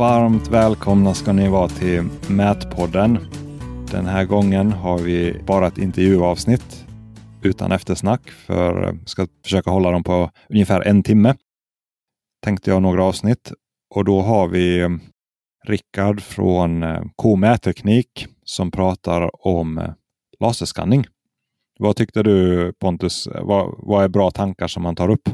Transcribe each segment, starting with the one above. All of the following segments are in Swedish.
Varmt välkomna ska ni vara till Mätpodden. Den här gången har vi bara ett intervjuavsnitt utan eftersnack för eh, ska försöka hålla dem på ungefär en timme. Tänkte jag några avsnitt och då har vi eh, Rickard från eh, K-mätteknik som pratar om laserskanning. Vad tyckte du Pontus? Vad, vad är bra tankar som han tar upp?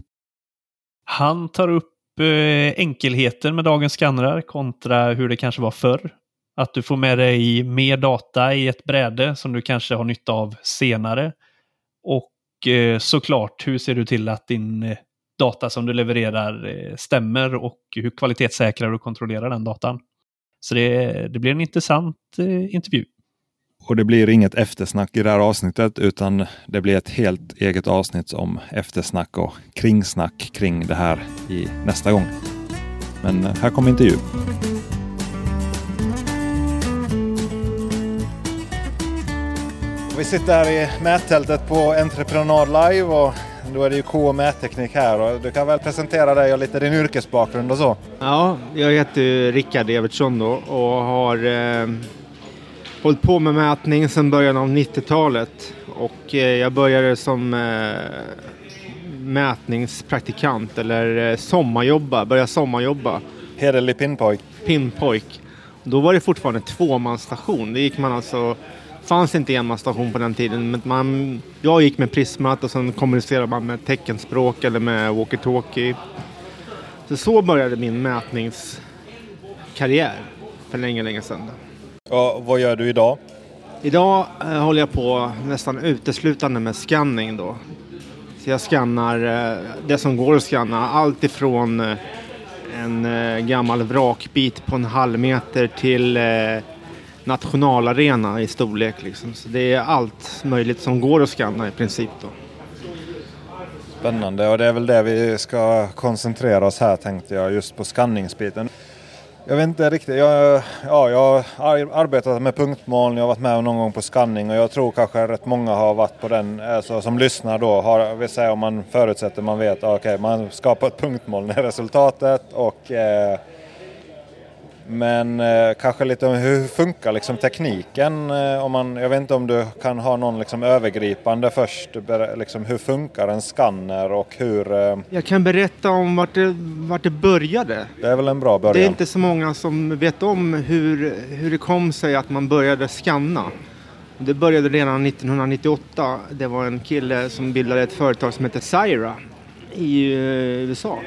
Han tar upp Eh, enkelheten med dagens skannrar kontra hur det kanske var förr. Att du får med dig mer data i ett bräde som du kanske har nytta av senare. Och eh, såklart, hur ser du till att din eh, data som du levererar stämmer och hur kvalitetssäkrar och kontrollerar den datan? Så det, det blir en intressant intervju. Och det blir inget eftersnack i det här avsnittet utan det blir ett helt eget avsnitt om eftersnack och kringsnack kring det här i nästa gång. Men här kommer intervjun. Vi sitter här i mättältet på Entreprenad Live och då är det ju K mätteknik här och du kan väl presentera dig och lite din yrkesbakgrund och så. Ja, jag heter Rickard Evertsson då och har eh, hållit på med mätning sedan början av 90-talet. Och eh, jag började som eh, mätningspraktikant eller eh, sommarjobba, började sommarjobba. Hederlig pinnpojk. Pinnpojk. Då var det fortfarande tvåmansstation. Det gick man alltså fanns inte enmansstation på den tiden. Men man, jag gick med Prismat och sen kommunicerade man med teckenspråk eller med walkie-talkie. Så så började min mätningskarriär för länge, länge sedan. Och vad gör du idag? Idag eh, håller jag på nästan uteslutande med scanning då. Så jag skannar eh, det som går att scanna. Allt ifrån eh, en eh, gammal vrakbit på en halv meter till eh, nationalarena i storlek. Liksom. Så det är allt möjligt som går att scanna i princip. Då. Spännande och det är väl det vi ska koncentrera oss här tänkte jag, just på skanningsbiten. Jag vet inte riktigt. Jag, ja, jag har arbetat med punktmoln, jag har varit med någon gång på skanning och jag tror kanske rätt många har varit på den, alltså, som lyssnar då, har, vill säga om man förutsätter man vet, okej okay, man skapar ett punktmoln när resultatet och eh, men eh, kanske lite om hur funkar liksom tekniken? Eh, om man, jag vet inte om du kan ha någon liksom övergripande först. Liksom, hur funkar en skanner och hur... Eh... Jag kan berätta om vart det, vart det började. Det är väl en bra början. Det är inte så många som vet om hur, hur det kom sig att man började skanna. Det började redan 1998. Det var en kille som bildade ett företag som heter Syra i eh, USA.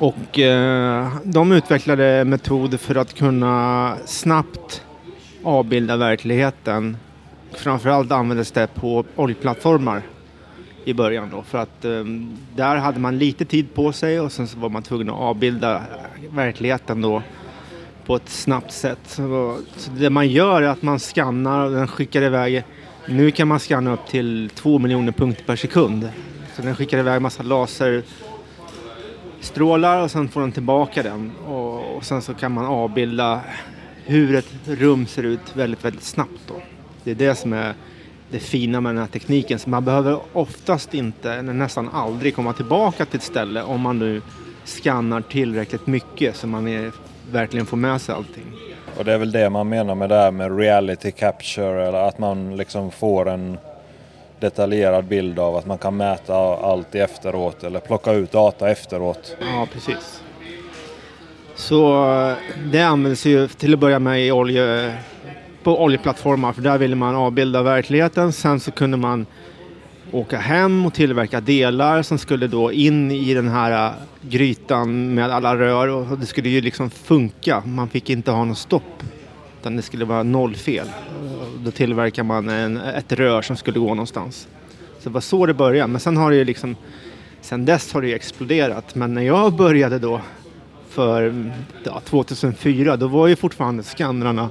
Och eh, de utvecklade metoder för att kunna snabbt avbilda verkligheten. Framförallt användes det på oljeplattformar i början då för att eh, där hade man lite tid på sig och sen så var man tvungen att avbilda verkligheten då på ett snabbt sätt. Så, så det man gör är att man skannar och den skickar iväg nu kan man skanna upp till två miljoner punkter per sekund. Så den skickar iväg massa laser strålar och sen får den tillbaka den och, och sen så kan man avbilda hur ett rum ser ut väldigt, väldigt snabbt då. Det är det som är det fina med den här tekniken. Så man behöver oftast inte, eller nästan aldrig, komma tillbaka till ett ställe om man nu skannar tillräckligt mycket så man är, verkligen får med sig allting. Och det är väl det man menar med det här med reality capture, eller att man liksom får en detaljerad bild av att man kan mäta allt i efteråt eller plocka ut data efteråt. Ja, precis. Så eh, det används ju till att börja med i olje, på oljeplattformar för där ville man avbilda verkligheten. Sen så kunde man åka hem och tillverka delar som skulle då in i den här eh, grytan med alla rör och det skulle ju liksom funka. Man fick inte ha något stopp utan det skulle vara nollfel. Då tillverkar man en, ett rör som skulle gå någonstans. Så det var så det började. Men sen har det ju liksom, sen dess har det ju exploderat. Men när jag började då för ja, 2004, då var ju fortfarande skannrarna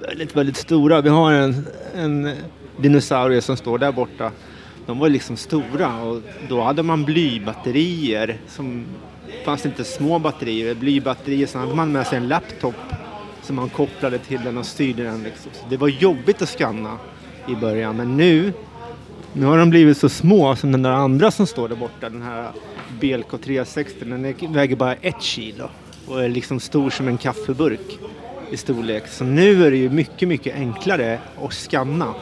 väldigt, väldigt stora. Vi har en, en dinosaurie som står där borta. De var liksom stora och då hade man blybatterier som fanns inte små batterier, blybatterier. Sen hade man med sig en laptop som man kopplade till den och styrde den. Liksom. det var jobbigt att skanna i början, men nu, nu har de blivit så små som den där andra som står där borta, den här BLK 360, den väger bara ett kilo. och är liksom stor som en kaffeburk i storlek. Så nu är det ju mycket, mycket enklare att scanna.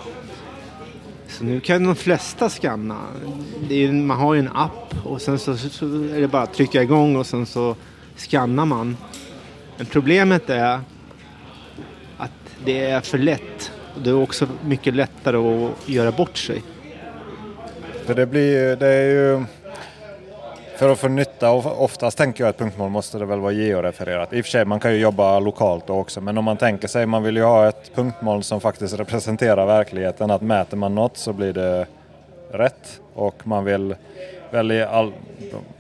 Så nu kan de flesta scanna. Man har ju en app och sen så, så, är det bara att trycka igång och sen så scannar man. Men problemet är det är för lätt. Det är också mycket lättare att göra bort sig. För det blir det är ju för att få nytta, oftast tänker jag att punktmål måste det väl vara georefererat. I och för sig, man kan ju jobba lokalt då också, men om man tänker sig, man vill ju ha ett punktmål som faktiskt representerar verkligheten, att mäter man något så blir det rätt. Och man vill väl i all,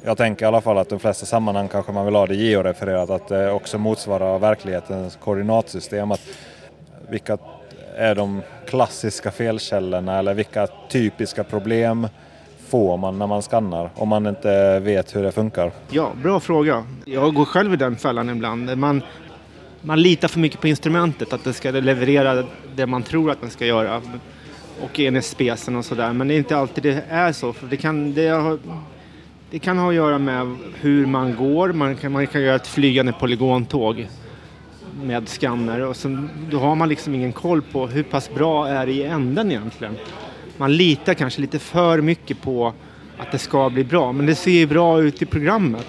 jag tänker i alla fall att de flesta sammanhang kanske man vill ha det georefererat, att det också motsvarar verklighetens koordinatsystem. Att vilka är de klassiska felkällorna eller vilka typiska problem får man när man skannar om man inte vet hur det funkar? Ja, bra fråga. Jag går själv i den fällan ibland. Man, man litar för mycket på instrumentet, att det ska leverera det man tror att den ska göra. Och enligt spesen och sådär. Men det är inte alltid det är så. För det, kan, det, har, det kan ha att göra med hur man går. Man kan, man kan göra ett flygande polygontåg med skanner och sen, då har man liksom ingen koll på hur pass bra är det i änden egentligen man litar kanske lite för mycket på att det ska bli bra. Men det ser ju bra ut i programmet.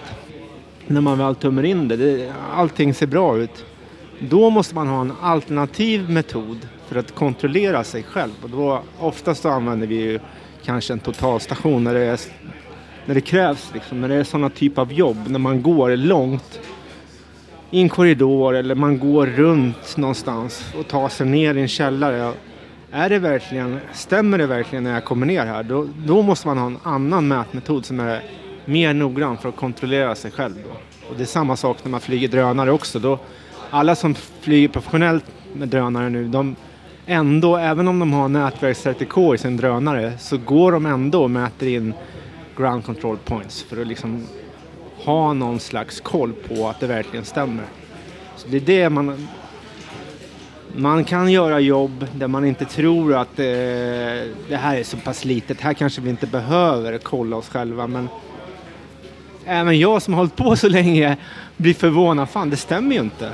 När man väl tömmer in det. det allting ser bra ut. Då måste man ha en alternativ metod för att kontrollera sig själv. Och då, oftast använder vi ju kanske en totalstation när det, är, när det krävs. Liksom, när det är sådana typ av jobb. När man går långt i en korridor eller man går runt någonstans och tar sig ner i en källare är det verkligen, stämmer det verkligen när jag kommer ner här? Då, då måste man ha en annan mätmetod som är mer noggrann för att kontrollera sig själv. Då. Och det är samma sak när man flyger drönare också. Då, alla som flyger professionellt med drönare nu, de ändå, även om de har nätverks RTK i sin drönare, så går de ändå och mäter in ground control points för att liksom ha någon slags koll på att det verkligen stämmer. Så det är det man man kan göra jobb där man inte tror att eh, det här är så pass litet. Här kanske vi inte behöver kolla oss själva. Men även jag som har hållit på så länge blir förvånad. Fan, det stämmer ju inte.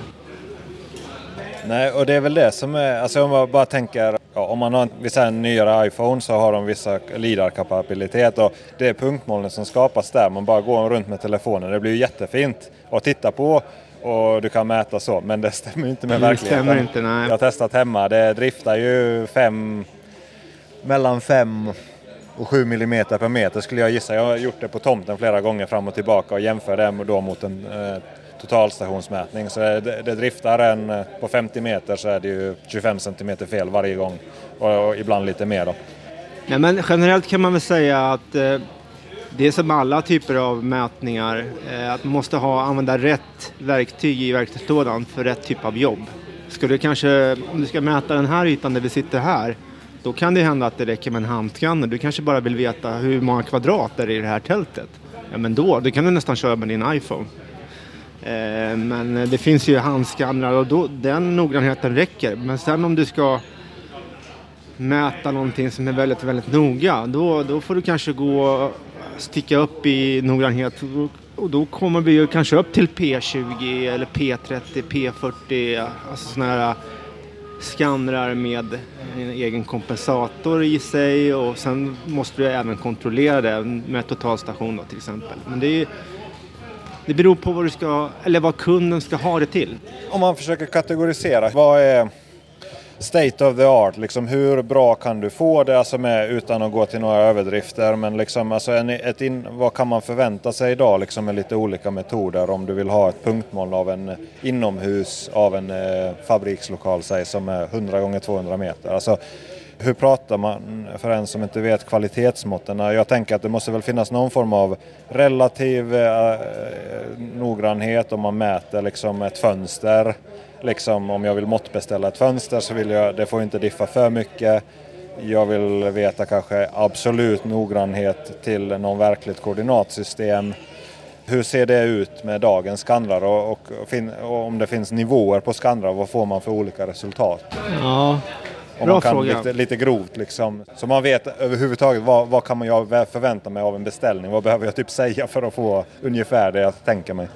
Nej, och det är väl det som är, alltså om man bara tänker, ja, om man har vissa nyare iPhone så har de vissa LIDAR-kapabilitet och det är punktmolnen som skapas där. Man bara går runt med telefonen. Det blir ju jättefint att titta på och du kan mäta så. Men det stämmer inte med verkligheten. Det stämmer inte, nej. Jag har testat hemma. Det driftar ju fem, mellan 5 och 7 mm per meter skulle jag gissa. Jag har gjort det på tomten flera gånger fram och tillbaka och jämför det då mot en eh, totalstationsmätning. Så det, det driftar en, eh, på 50 meter så är det ju 25 cm fel varje gång och, och ibland lite mer. Då. Nej, men generellt kan man väl säga att eh, det är som alla typer av mätningar, eh, att man måste ha, använda rätt verktyg i verktygslådan för rätt typ av jobb. Ska du kanske, om du ska mäta den här ytan där vi sitter här, då kan det hända att det räcker med en handskanner. Du kanske bara vill veta hur många kvadrat är det i det här tältet. Ja, men då, då kan du nästan köra med din iPhone. Eh, men det finns ju handskannrar och då, den noggrannheten räcker. Men sen om du ska mäta någonting som är väldigt, väldigt noga, då, då får du kanske gå sticka upp i noggrannhet och då kommer vi ju kanske upp till P20 eller P30, P40, alltså sådana här skannrar med en egen kompensator i sig och sen måste du även kontrollera det med totalstation då, till exempel. Men det, är, det beror på vad du ska, eller vad kunden ska ha det till. Om man försöker kategorisera, vad är state of the art. Liksom, hur bra kan du få det alltså med, utan att gå till några överdrifter? Men liksom, alltså en, ett in, vad kan man förvänta sig idag liksom, med lite olika metoder om du vill ha ett punktmål av en inomhus av en eh, fabrikslokal säg, som är 100 gånger 200 meter? Alltså, hur pratar man för en som inte vet kvalitetsmåtten? Jag tänker att det måste väl finnas någon form av relativ eh, eh noggrannhet om man mäter liksom ett fönster liksom om jag vill måttbeställa ett fönster så vill jag, det får inte diffa för mycket. Jag vill veta kanske absolut noggrannhet till någon verkligt koordinatsystem. Hur ser det ut med dagens skannrar och, och, och, om det finns nivåer på skannrar, vad får man för olika resultat? Ja, om man kan fråga. Lite, lite grovt liksom. Så man vet överhuvudtaget vad, vad kan man jag förvänta mig av en beställning? Vad behöver jag typ säga för att få ungefär det jag tänker mig?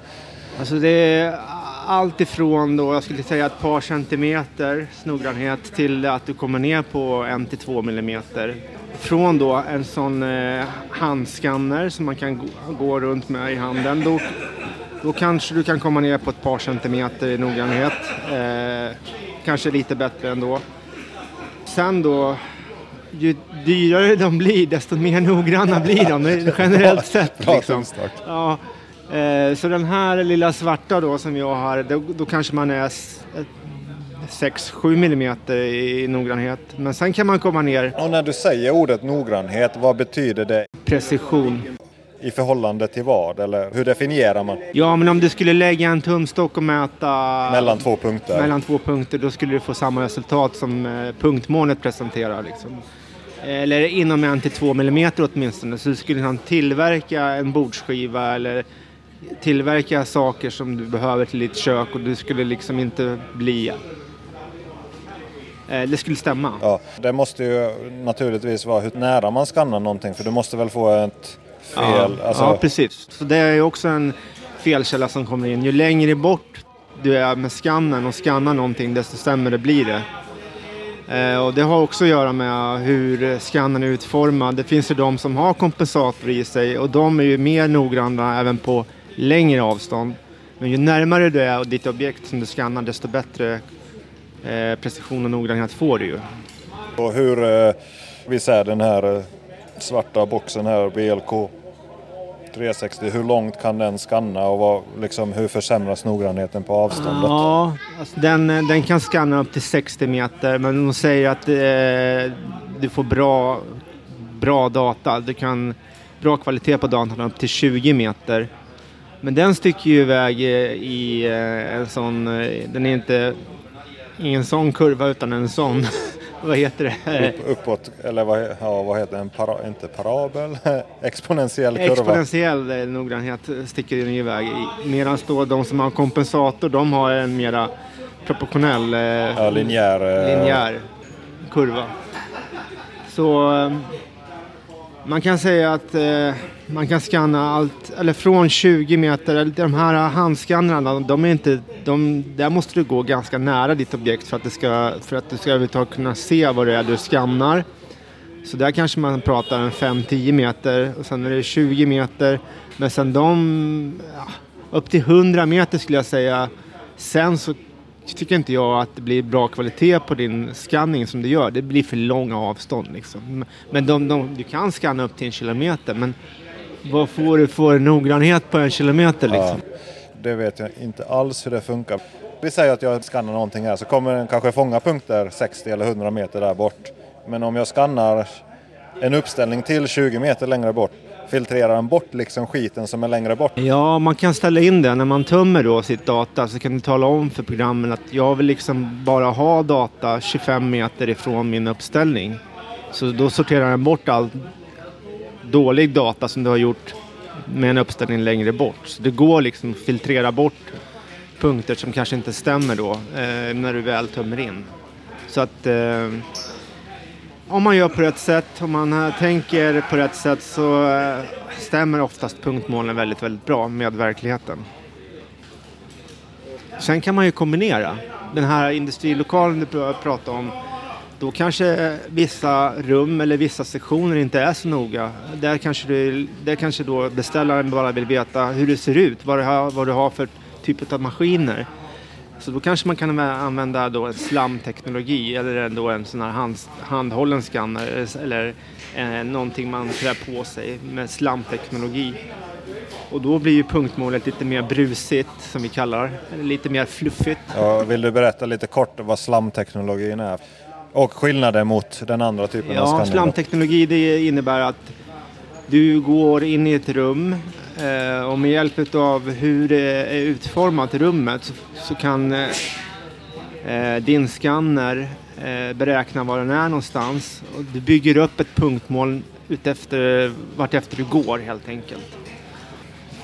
Alltså det är allt ifrån då, jag skulle säga ett par centimeter noggrannhet till att du kommer ner på en till två millimeter. Från då en sån eh, handskanner som man kan gå, gå runt med i handen. Då, då kanske du kan komma ner på ett par centimeter i noggrannhet. Eh, kanske lite bättre ändå. Sen då, ju dyrare de blir desto mer noggranna blir de generellt sett. Liksom. Ja, eh, så den här lilla svarta då som jag har, då, då kanske man är 6-7 millimeter i noggrannhet. Men sen kan man komma ner Och när du säger ordet noggrannhet, vad betyder det precision. I förhållande till vad? Eller hur definierar man Ja, men om du skulle lägga en tumstock och mäta mellan två punkter? mellan två punkter, då skulle du få samma resultat som eh, punktmålet presenterar. Liksom. Eller inom en till två millimeter åtminstone. Så du skulle kunna tillverka en bordsskiva eller tillverka saker som du behöver till ditt kök och du skulle liksom inte bli... Eh, det skulle stämma. Ja, det måste ju naturligtvis vara hur nära man skannar någonting för du måste väl få ett fel. Ja, alltså, ja, precis. Så det är ju också en felkälla som kommer in. Ju längre bort du är med skannen och skannar någonting, desto sämre blir det. Eh, och det har också att göra med hur skannen är utformad. Det finns ju de som har kompensator i sig och de är ju mer noggranna även på längre avstånd. Men ju närmare du är och ditt objekt som du skannar, desto bättre eh, precision och noggrannhet får du ju. och hur, eh, vi ser den här eh, svarta boxen här, BLK 360, hur långt kan den skanna och vad, liksom, hur försämras noggrannheten på avståndet? Ja, alltså den, den kan skanna upp till 60 meter men de säger att eh, du får bra, bra data. Du kan bra kvalitet på datan upp till 20 meter. Men den sticker ju iväg eh, i eh, en sån, eh, den är inte i en sån kurva utan en sån, vad heter det? Upp, uppåt, eller vad, ja, vad heter det? En para, inte parabel? Exponentiell kurva. Exponentiell eh, noggrannhet sticker den iväg. Medan då de som har kompensator, de har en mera proportionell eh, Ja, linjär. eh, linjär kurva. Så man kan säga att eh, man kan scanna allt, eller från 20 meter, de här handskannrarna, de är inte, de, där måste du gå ganska nära ditt objekt för att, det ska, för att du ska överhuvudtaget kunna se vad det är du skannar. Så där kanske man pratar en 5-10 meter och sen är det 20 meter. Men sen de, ja, upp till 100 meter skulle jag säga. Sen så tycker inte jag att det blir bra kvalitet på din scanning som du gör. Det blir för långa avstånd liksom. Men de, de, du kan scanna upp till en kilometer. Men vad får du för noggrannhet på en kilometer liksom? Ja, det vet jag inte alls hur det funkar. Vi säger att jag skannar någonting här så kommer den kanske fånga punkter 60 eller 100 meter där bort. Men om jag skannar en uppställning till 20 meter längre bort filtrerar den bort liksom skiten som är längre bort. Ja, man kan ställa in det. När man tömmer då sitt data så kan du tala om för programmen att jag vill liksom bara ha data 25 meter ifrån min uppställning. Så då sorterar den bort all dålig data som du har gjort med en uppställning längre bort. Så det går liksom att filtrera bort punkter som kanske inte stämmer då eh, när du väl tömmer in. Så att eh, om man gör på rätt sätt, om man eh, tänker på rätt sätt så eh, stämmer oftast punktmålen väldigt, väldigt bra med verkligheten. Sen kan man ju kombinera. Den här industrilokalen du pratade om, då kanske vissa rum eller vissa sektioner inte är så noga. Där kanske, du, där kanske då beställaren bara vill veta hur det ser ut, vad du har, vad du har för typ av maskiner. Så då kanske man kan använda då en slamteknologi eller då en sån här hand, handhållen skanner eller eh, någonting man trär på sig med slamteknologi. Och då blir ju punktmålet lite mer brusigt som vi kallar lite mer fluffigt. Ja, vill du berätta lite kort vad slamteknologin är? Och skillnaden mot den andra typen av Ja, skanning? då? slamteknologi det innebär att du går in i ett rum Eh, och med hjälp av hur det är utformat rummet så, så kan eh, eh, din skanner beräkna var den är någonstans. Och du bygger upp ett punktmål utefter vartefter du går helt enkelt.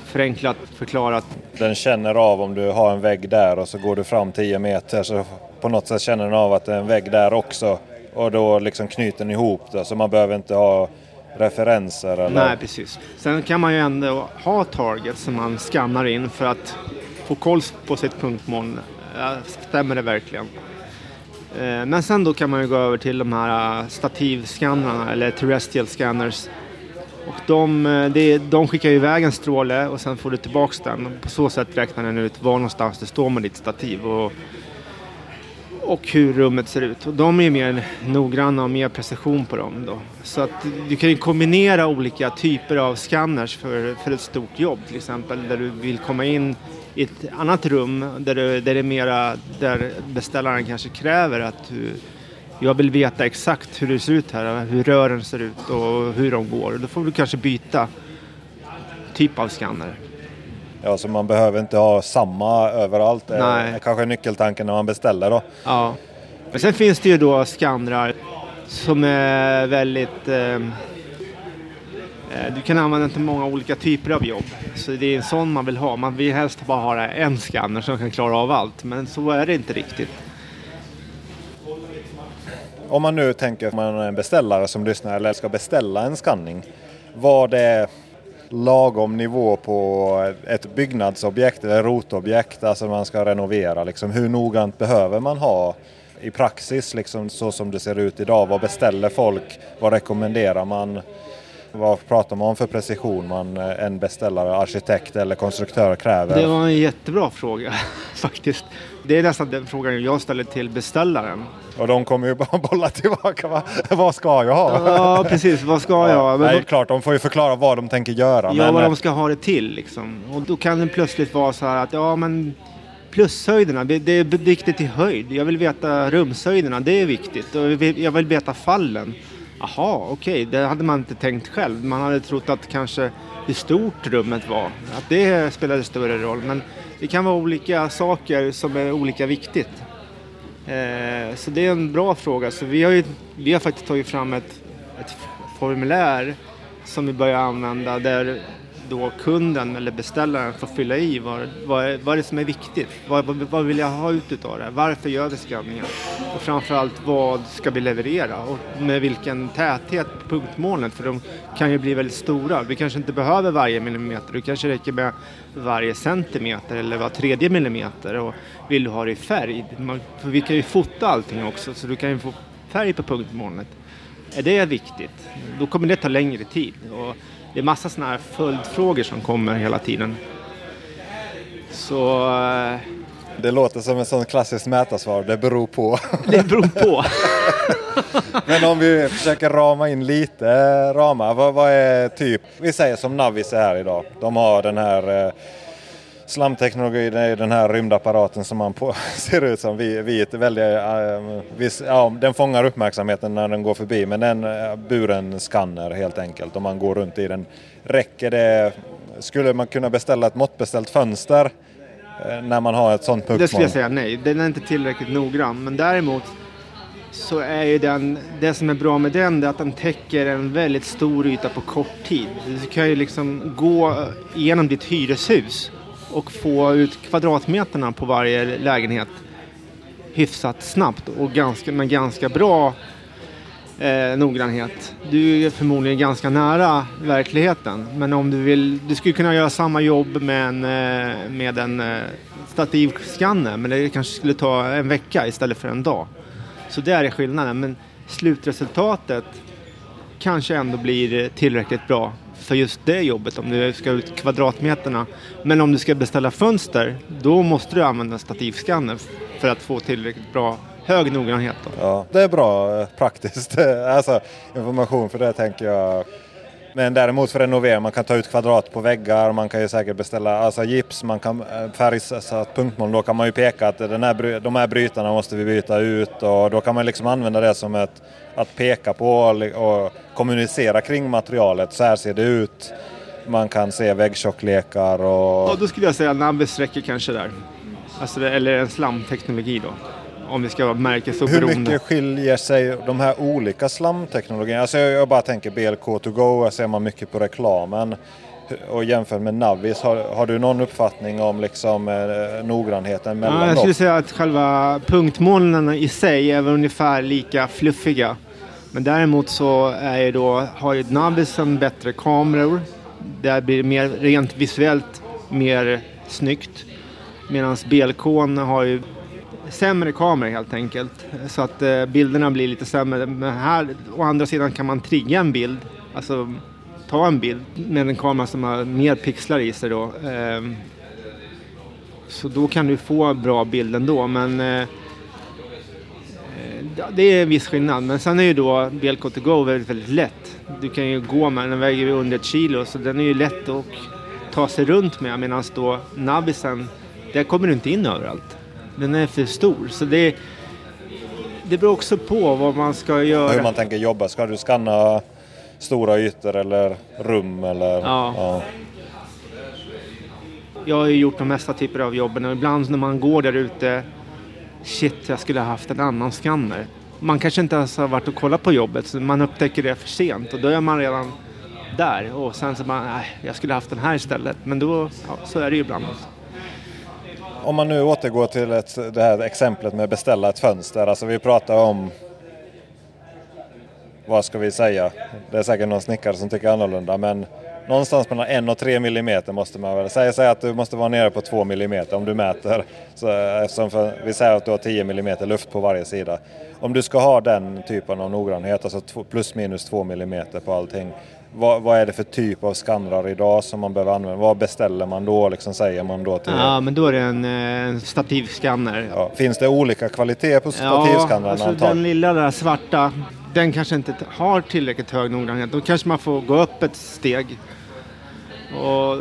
Förenklat förklarat. Den känner av om du har en vägg där och så går du fram 10 meter så på något sätt känner den av att det är en vägg där också. Och då liksom knyter den ihop det så man behöver inte ha referenser eller... Nej, precis. Sen kan man ju ändå ha targets som man skannar in för att få koll på sitt punktmoln. Stämmer det verkligen? Eh, men sen då kan man ju gå över till de här eh, stativskannarna eller terrestrial scanners. Och de, eh, de skickar iväg en stråle och sen får du tillbaks den. På så sätt räknar den ut var någonstans du står med ditt stativ. Och och hur rummet ser ut. Och de är mer noggranna och mer precision på dem. Då. Så att du kan ju kombinera olika typer av scanners för, för ett stort jobb till exempel där du vill komma in i ett annat rum där, du, där det är mera, där beställaren kanske kräver att du, jag vill veta exakt hur det ser ut här, hur rören ser ut och hur de går. Då får du kanske byta typ av scanner. Ja, så man behöver inte ha samma överallt. Nej. Det kanske är nyckeltanken när man beställer då. Ja. Men sen finns det ju då skannrar som är väldigt... Eh, eh, du kan använda den till många olika typer av jobb. Så det är en sån man vill ha. Man vill helst bara ha en skanner som kan klara av allt. Men så är det inte riktigt. Om man nu tänker att man är en beställare som lyssnar eller ska beställa en skanning. Vad är lagom nivå på ett byggnadsobjekt eller rotobjekt, alltså man ska renovera. Liksom, hur noggrant behöver man ha i praxis, liksom, så som det ser ut idag? Vad beställer folk? Vad rekommenderar man? Vad pratar man om för precision man eh, en beställare, arkitekt eller konstruktör kräver? Det var en jättebra fråga faktiskt. Det är nästan den frågan jag ställer till beställaren. Och de kommer ju bara bolla tillbaka. Va? Vad ska jag ha? Ja, precis. Vad ska jag? Men Nej, klart, de får ju förklara vad de tänker göra. Ja, men... vad de ska ha det till liksom. Och då kan det plötsligt vara så här att ja, men plushöjderna, det, det är viktigt i höjd. Jag vill veta rumshöjderna, det är viktigt. Och jag vill veta fallen. Jaha, okej, okay. det hade man inte tänkt själv. Man hade trott att kanske hur stort rummet var, att det spelade större roll. Men det kan vara olika saker som är olika viktigt. Eh, så det är en bra fråga. Så vi har, ju, vi har faktiskt tagit fram ett, ett formulär som vi börjar använda där då kunden eller beställaren får fylla i vad, vad, vad är det som är viktigt. Vad, vad, vad vill jag ha ut av det? Varför gör vi skanningen? Och framförallt vad ska vi leverera och med vilken täthet på punktmålet för de kan ju bli väldigt stora. Vi kanske inte behöver varje millimeter, det kanske räcker med varje centimeter eller var tredje millimeter och vill du ha det i färg, man, för vi kan ju fota allting också så du kan ju få färg på punktmålet. Är det viktigt? Då kommer det ta längre tid. Och det är massa sådana här följdfrågor som kommer hela tiden. Så... Eh, det låter som ett sånt klassiskt mätarsvar, det beror på. Det beror på. Men om vi försöker rama in lite ramar, vad, vad, är typ, vi säger som Navis är här idag, de har den här eh, Slamteknologi det är den här rymdapparaten som man på, ser ut som. Vi, vi väldigt, vi, ja, den fångar uppmärksamheten när den går förbi men den äh, buren skanner helt enkelt om man går runt i den. Räcker det? Skulle man kunna beställa ett måttbeställt fönster äh, när man har ett sånt punktmål? Det skulle jag säga nej. Den är inte tillräckligt noggrann men däremot så är ju den, det som är bra med den är att den täcker en väldigt stor yta på kort tid. Du kan ju liksom gå igenom ditt hyreshus och få ut kvadratmeterna på varje lägenhet hyfsat snabbt och ganska, med ganska bra eh, noggrannhet. Du är förmodligen ganska nära verkligheten men om du vill, du skulle kunna göra samma jobb med en, eh, med en eh, stativskanner men det kanske skulle ta en vecka istället för en dag. Så där är skillnaden men slutresultatet kanske ändå blir tillräckligt bra för just det jobbet om du ska ut kvadratmeterna. Men om du ska beställa fönster, då måste du använda stativskanner för att få tillräckligt bra hög noggrannhet. Då. Ja, det är bra eh, praktiskt. alltså, information för det tänker jag. Men däremot för renovering, man kan ta ut kvadrat på väggar, man kan ju säkert beställa alltså gips, man kan eh, färgsätta alltså punktmål. Då kan man ju peka att den här, de här brytarna måste vi byta ut och då kan man liksom använda det som ett, att peka på och kommunicera kring materialet. Så här ser det ut. Man kan se väggtjocklekar och... Ja, då skulle jag säga Nabbes räcker kanske där. Alltså, eller en slamteknologi då om vi ska vara märkesoberoende. Hur mycket skiljer sig de här olika slamteknologierna? Alltså jag, bara tänker BLK2Go, ser man mycket på reklamen. Och jämfört med Navis, har, har du någon uppfattning om liksom, eh, noggrannheten mellan ja, Jag skulle säga att själva punktmolnen i sig är ungefär lika fluffiga. Men däremot så är då, har ju Navis en bättre kameror. Där blir det mer rent visuellt mer snyggt. Medan BLK har ju sämre kameror helt enkelt. Så att eh, bilderna blir lite sämre. Men här å andra sidan kan man trigga en bild. Alltså ta en bild med en kamera som har mer pixlar i sig då. Eh, så då kan du få bra bild ändå. Men eh, eh det är en viss skillnad. Men sen är ju då BLK to go väldigt, väldigt lätt. Du kan ju gå med den, väger ju under ett kilo så den är ju lätt att ta sig runt med. Medan då Navisen, där kommer du inte in överallt. Den är för stor. Så det, det beror också på vad man ska göra. Hur man tänker jobba. Ska du skanna stora ytor eller rum eller? Ja. ja. Jag har ju gjort de mesta typer av jobben och ibland när man går där ute shit, jag skulle ha haft en annan skanner. Man kanske inte ens har varit och kollat på jobbet så man upptäcker det för sent och då är man redan där och sen så nej, jag skulle ha haft den här istället. Men då, ja, så är det ju ibland. Om man nu återgår till ett, det här exemplet med beställa ett fönster. Alltså vi pratar om, vad ska vi säga? Det är säkert någon snickare som tycker annorlunda men någonstans mellan 1 och 3 millimeter måste man väl säga. Säg att du måste vara nere på 2 millimeter om du mäter. Så, eftersom för, vi säger att du har 10 millimeter luft på varje sida. Om du ska ha den typen av noggrannhet, alltså plus minus 2 millimeter på allting. Vad, vad, är det för typ av skannrar idag som man behöver använda? Vad beställer man då? Liksom, säger man då till ja, men då är det en, en eh, stativskanner. Ja. Finns det olika kvalitet på stativskannrarna? Ja, alltså den lilla där svarta, den kanske inte har tillräckligt hög noggrannhet. Då kanske man får gå upp ett steg. Och,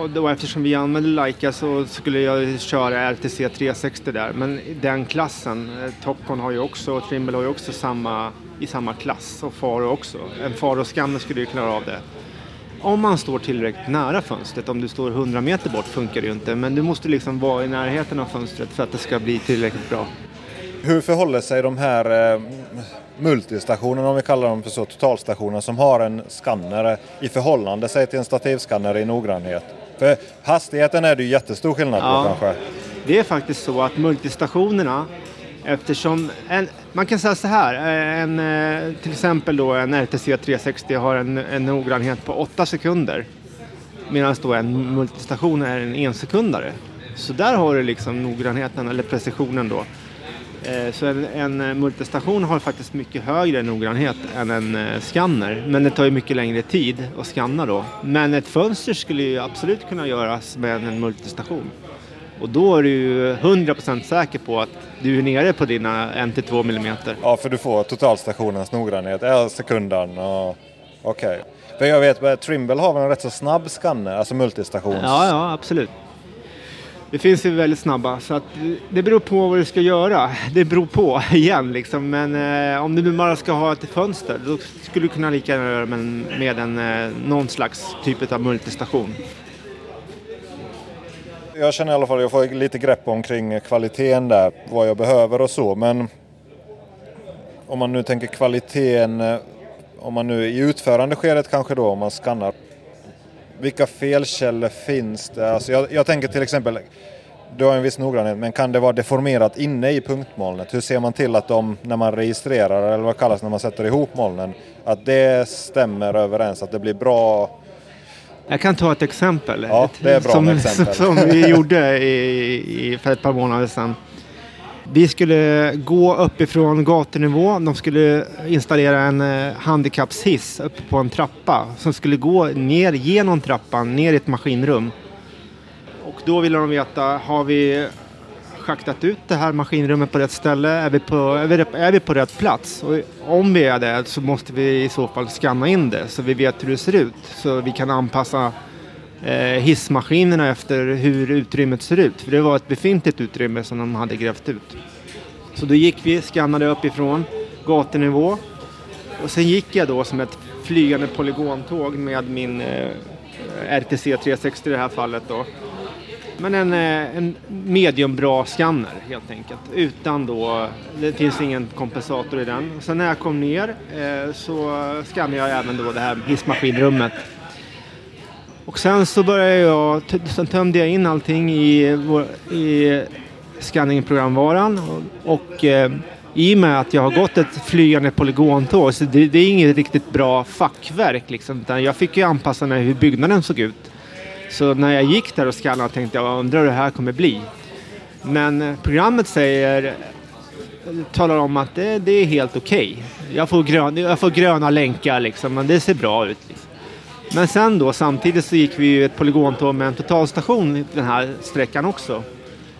och då eftersom vi använder Leica så skulle jag köra RTC 360 där. Men den klassen, eh, Topcon har ju också, och Trimble har ju också samma, i samma klass och Faro också. En Faro-skanner skulle ju klara av det. Om man står tillräckligt nära fönstret, om du står 100 meter bort funkar det ju inte. Men du måste liksom vara i närheten av fönstret för att det ska bli tillräckligt bra. Hur förhåller sig de här eh, multistationerna, om vi kallar dem för så, totalstationer som har en skanner i förhållande sig till en stativskanner i noggrannhet? För hastigheten är det ju jättestor skillnad på ja, kanske. Det är faktiskt så att multistationerna Eftersom, en, man kan säga så här, eh, en, eh, till exempel då en RTC 360 har en, en noggrannhet på 8 sekunder. Medan då en multistation är en ensekundare. Så där har du liksom noggrannheten, eller precisionen då. Eh, så en, en, multistation har faktiskt mycket högre noggrannhet än en skanner. Men det tar ju mycket längre tid att skanna då. Men ett fönster skulle ju absolut kunna göras med en multistation. Och då är du ju 100% säker på att du är nere på dina 1-2 mm. Ja, för du får totalstationens noggrannhet, är sekunden och okej. Okay. För jag vet att Trimble har väl en rätt så snabb skanner, alltså multistations... Ja, ja, absolut. Det finns ju väldigt snabba så att det beror på vad du ska göra. Det beror på igen liksom. Men eh, om du nu bara ska ha ett fönster då skulle du kunna lika gärna göra med, med en, eh, någon slags typ av multistation. Jag känner i alla fall att jag får lite grepp omkring kvaliteten där, vad jag behöver och så. Men om man nu tänker kvaliteten, eh, om man nu i utförandeskedet kanske då, om man skannar vilka felkällor finns det? Alltså jag, jag tänker till exempel, du har en viss noggrannhet, men kan det vara deformerat inne i punktmolnet? Hur ser man till att de, när man registrerar, eller vad kallas när man sätter ihop molnen, att det stämmer överens, att det blir bra jag kan ta ett exempel. Ja, det är bra som, exempel. Som vi gjorde i, i, för ett par månader sedan. Vi skulle gå uppifrån gatunivå. De skulle installera en eh, handikappshiss uppe på en trappa som skulle gå ner genom trappan ner i ett maskinrum. Och då ville de veta, har vi schaktat ut det här maskinrummet på rätt ställe? Är vi på, är vi, är vi på rätt plats? Och om vi är det så måste vi i så fall skanna in det så vi vet hur det ser ut. Så vi kan anpassa eh, hissmaskinerna efter hur utrymmet ser ut. För det var ett befintligt utrymme som de hade grävt ut. Så då gick vi, skannade uppifrån gatunivå och sen gick jag då som ett flygande polygontåg med min eh, RTC 360 i det här fallet då. Men en, eh, en mediumbra skanner helt enkelt. Utan då, det finns ingen kompensator i den. Sen när jag kom ner eh, så skannade jag även då det här hissmaskinrummet och sen så började jag, sen tömde jag in allting i, i scanning-programvaran och, och i och med att jag har gått ett flygande polygontåg så det, det, är inget riktigt bra fackverk liksom, utan jag fick ju anpassa mig hur byggnaden såg ut. Så när jag gick där och skannade tänkte jag undrar hur det här kommer bli. Men eh, programmet säger, talar om att det, det är helt okej. Okay. Jag, får grön, jag får gröna länkar liksom, men det ser bra ut. Liksom. Men sen då, samtidigt så gick vi ju ett polygontåg med en totalstation den här sträckan också.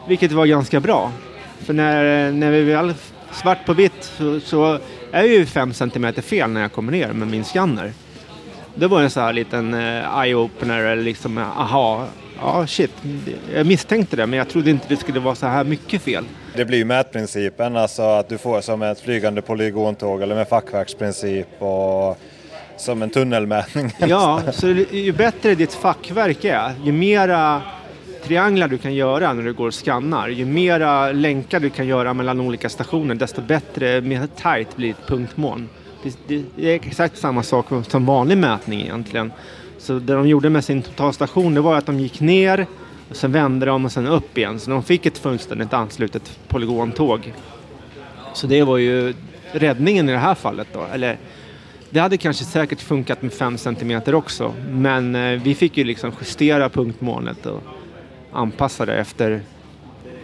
Vilket var ganska bra. För när, när vi väl svart på vitt så, så är ju 5 cm fel när jag kommer ner med min skanner. Det var en sån här liten uh, eye-opener, eller liksom aha, ja shit, jag misstänkte det men jag trodde inte det skulle vara så här mycket fel. Det blir ju mätprincipen, alltså att du får som ett flygande polygontåg eller med fackverksprincip och som en tunnelmätning. Ja, så ju bättre ditt fackverk är, ju mera trianglar du kan göra när du går och skannar, ju mera länkar du kan göra mellan olika stationer, desto bättre, mer tight blir ett punktmål. Det, det är exakt samma sak som vanlig mätning egentligen. Så det de gjorde med sin totalstation det var att de gick ner och sen vände de och sen upp igen. Så de fick ett fullständigt anslutet polygontåg. Så det var ju räddningen i det här fallet då. Eller det hade kanske säkert funkat med 5 cm också. Men eh, vi fick ju liksom justera punktmålet och anpassa det efter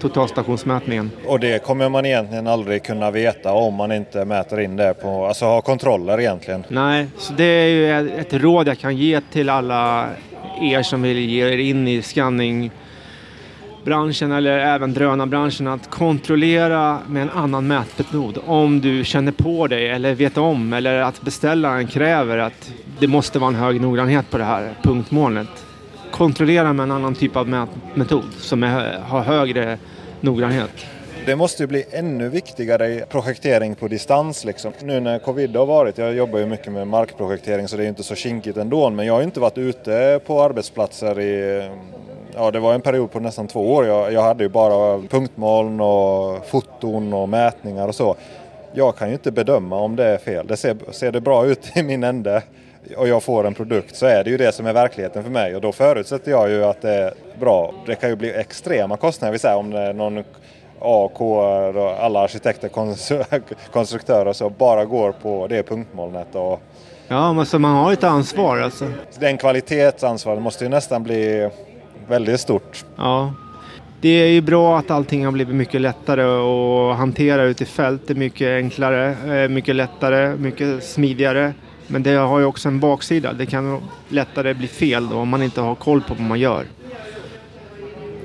totalstationsmätningen. Och det kommer man egentligen aldrig kunna veta om man inte mäter in det på, alltså har kontroller egentligen. Nej, så det är ju ett råd jag kan ge till alla er som vill ge er in i scanning branschen eller även drönarbranschen att kontrollera med en annan mätmetod om du känner på dig eller vet om eller att beställaren kräver att det måste vara en hög noggrannhet på det här punktmålet. Kontrollera med en annan typ av mätmetod som är, har högre noggrannhet. Det måste ju bli ännu viktigare i projektering på distans. Liksom. Nu när covid har varit, jag jobbar ju mycket med markprojektering så det är inte så kinkigt ändå, men jag har inte varit ute på arbetsplatser i ja, det var en period på nästan två år. Jag, jag hade ju bara punktmoln och foton och mätningar och så. Jag kan ju inte bedöma om det är fel. Det ser, ser det bra ut i min ände och jag får en produkt så är det ju det som är verkligheten för mig och då förutsätter jag ju att det är bra. Det kan ju bli extrema kostnader, vi säger om det är någon A, K och alla arkitekter, konstruktörer och så bara går på det punktmolnet. Och ja, men så man har ett ansvar alltså. Den kvalitetsansvaret måste ju nästan bli väldigt stort. Ja. Det är ju bra att allting har blivit mycket lättare att hantera ute i fält. Det är mycket enklare, eh, mycket lättare, mycket smidigare. Men det har ju också en baksida. Det kan lättare bli fel då om man inte har koll på vad man gör.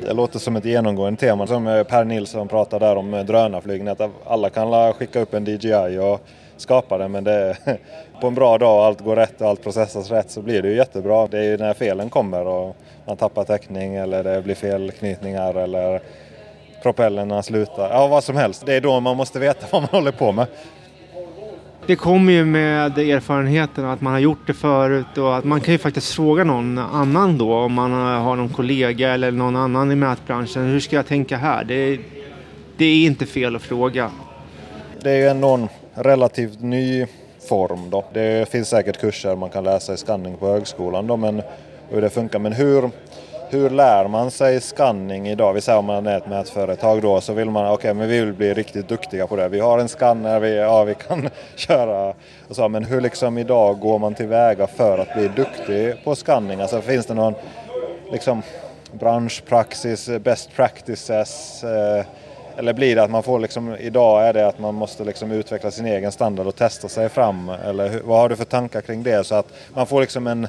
Det låter som ett genomgående tema som eh, Per Nilsson pratade där om eh, drönarflygning. Att alla kan skicka upp en DJI och skapa den, men det på en bra dag och allt går rätt och allt processas rätt så blir det ju jättebra. Det är ju när felen kommer och man tappar täckning eller det blir felknytningar eller propellerna slutar. Ja, vad som helst. Det är då man måste veta vad man håller på med. Det kommer ju med erfarenheten att man har gjort det förut och att man kan ju faktiskt fråga någon annan då om man har någon kollega eller någon annan i mätbranschen. Hur ska jag tänka här? Det är, det är inte fel att fråga. Det är ju ändå en relativt ny form då. Det finns säkert kurser man kan läsa i skanning på högskolan då, men hur det funkar. Men hur, hur lär man sig skanning idag? Vi säger om man är ett mätföretag då så vill man, okej okay, men vi vill bli riktigt duktiga på det. Vi har en skanner, vi, ja vi kan köra och så. Men hur liksom idag går man tillväga för att bli duktig på skanning? Alltså finns det någon liksom branschpraxis, best practices? Eh, eller blir det att man får liksom, idag är det att man måste liksom utveckla sin egen standard och testa sig fram? Eller hur, vad har du för tankar kring det? Så att man får liksom en